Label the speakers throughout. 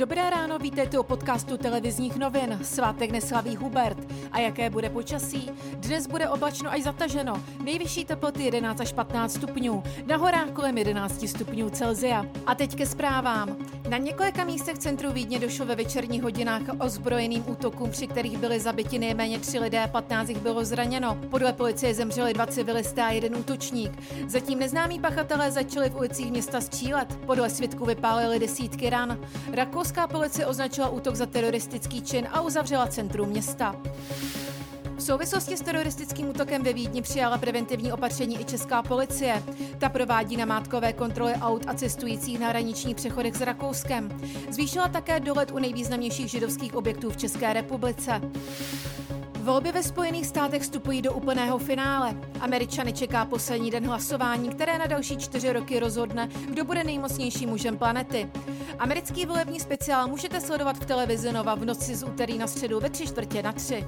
Speaker 1: Dobré ráno, vítejte u podcastu televizních novin. Svátek neslaví Hubert. A jaké bude počasí? Dnes bude oblačno až zataženo. Nejvyšší teploty 11 až 15 stupňů. Na horách kolem 11 stupňů Celzia. A teď ke zprávám. Na několika místech centru Vídně došlo ve večerních hodinách ozbrojeným útokům, při kterých byly zabiti nejméně tři lidé, 15 jich bylo zraněno. Podle policie zemřeli dva civilisté a jeden útočník. Zatím neznámí pachatelé začali v ulicích města střílet. Podle svědků vypálili desítky ran. Rakouská policie označila útok za teroristický čin a uzavřela centrum města. V souvislosti s teroristickým útokem ve Vídni přijala preventivní opatření i česká policie. Ta provádí namátkové kontroly aut a cestujících na hraničních přechodech s Rakouskem. Zvýšila také dolet u nejvýznamnějších židovských objektů v České republice. Volby ve Spojených státech vstupují do úplného finále. Američany čeká poslední den hlasování, které na další čtyři roky rozhodne, kdo bude nejmocnějším mužem planety. Americký volební speciál můžete sledovat v televizi Nova v noci z úterý na středu ve tři čtvrtě na tři.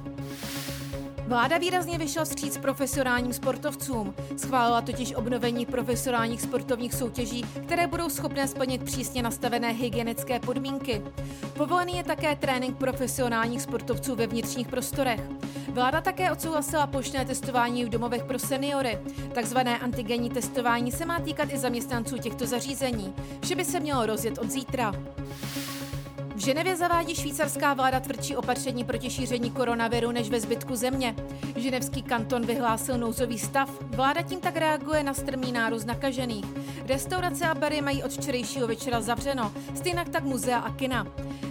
Speaker 1: Vláda výrazně vyšla vstříc profesionálním sportovcům. Schválila totiž obnovení profesionálních sportovních soutěží, které budou schopné splnit přísně nastavené hygienické podmínky. Povolený je také trénink profesionálních sportovců ve vnitřních prostorech. Vláda také odsouhlasila plošné testování v domovech pro seniory. Takzvané antigenní testování se má týkat i zaměstnanců těchto zařízení. Vše by se mělo rozjet od zítra. Ženevě zavádí švýcarská vláda tvrdší opatření proti šíření koronaviru než ve zbytku země. Ženevský kanton vyhlásil nouzový stav. Vláda tím tak reaguje na strmý nárůst nakažených. Restaurace a bary mají od včerejšího večera zavřeno, stejně tak muzea a kina.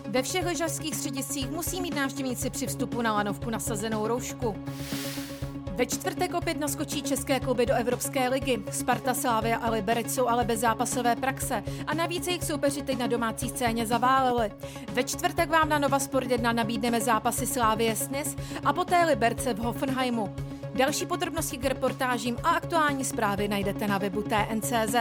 Speaker 1: Ve všech lyžařských střediscích musí mít návštěvníci při vstupu na lanovku nasazenou roušku. Ve čtvrtek opět naskočí české kluby do Evropské ligy. Sparta, Slávia a Liberec jsou ale bez zápasové praxe a navíc jejich soupeři teď na domácí scéně zaváleli. Ve čtvrtek vám na Nova Sport 1 nabídneme zápasy Slávie Snis a poté Liberce v Hoffenheimu. Další podrobnosti k reportážím a aktuální zprávy najdete na webu TNCZ.